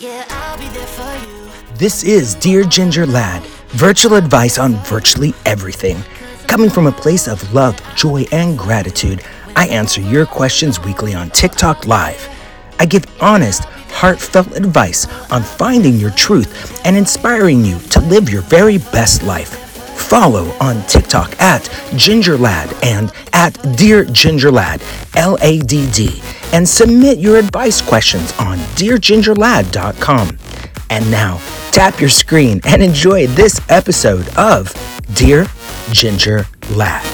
Yeah, I'll be there for you. This is Dear Ginger Ladd, virtual advice on virtually everything. Coming from a place of love, joy, and gratitude, I answer your questions weekly on TikTok Live. I give honest, heartfelt advice on finding your truth and inspiring you to live your very best life. Follow on TikTok at GingerLadd and at Dear GingerLadd, L A D D, and submit your advice questions on DearGingerLadd.com. And now, tap your screen and enjoy this episode of Dear Ginger Ladd.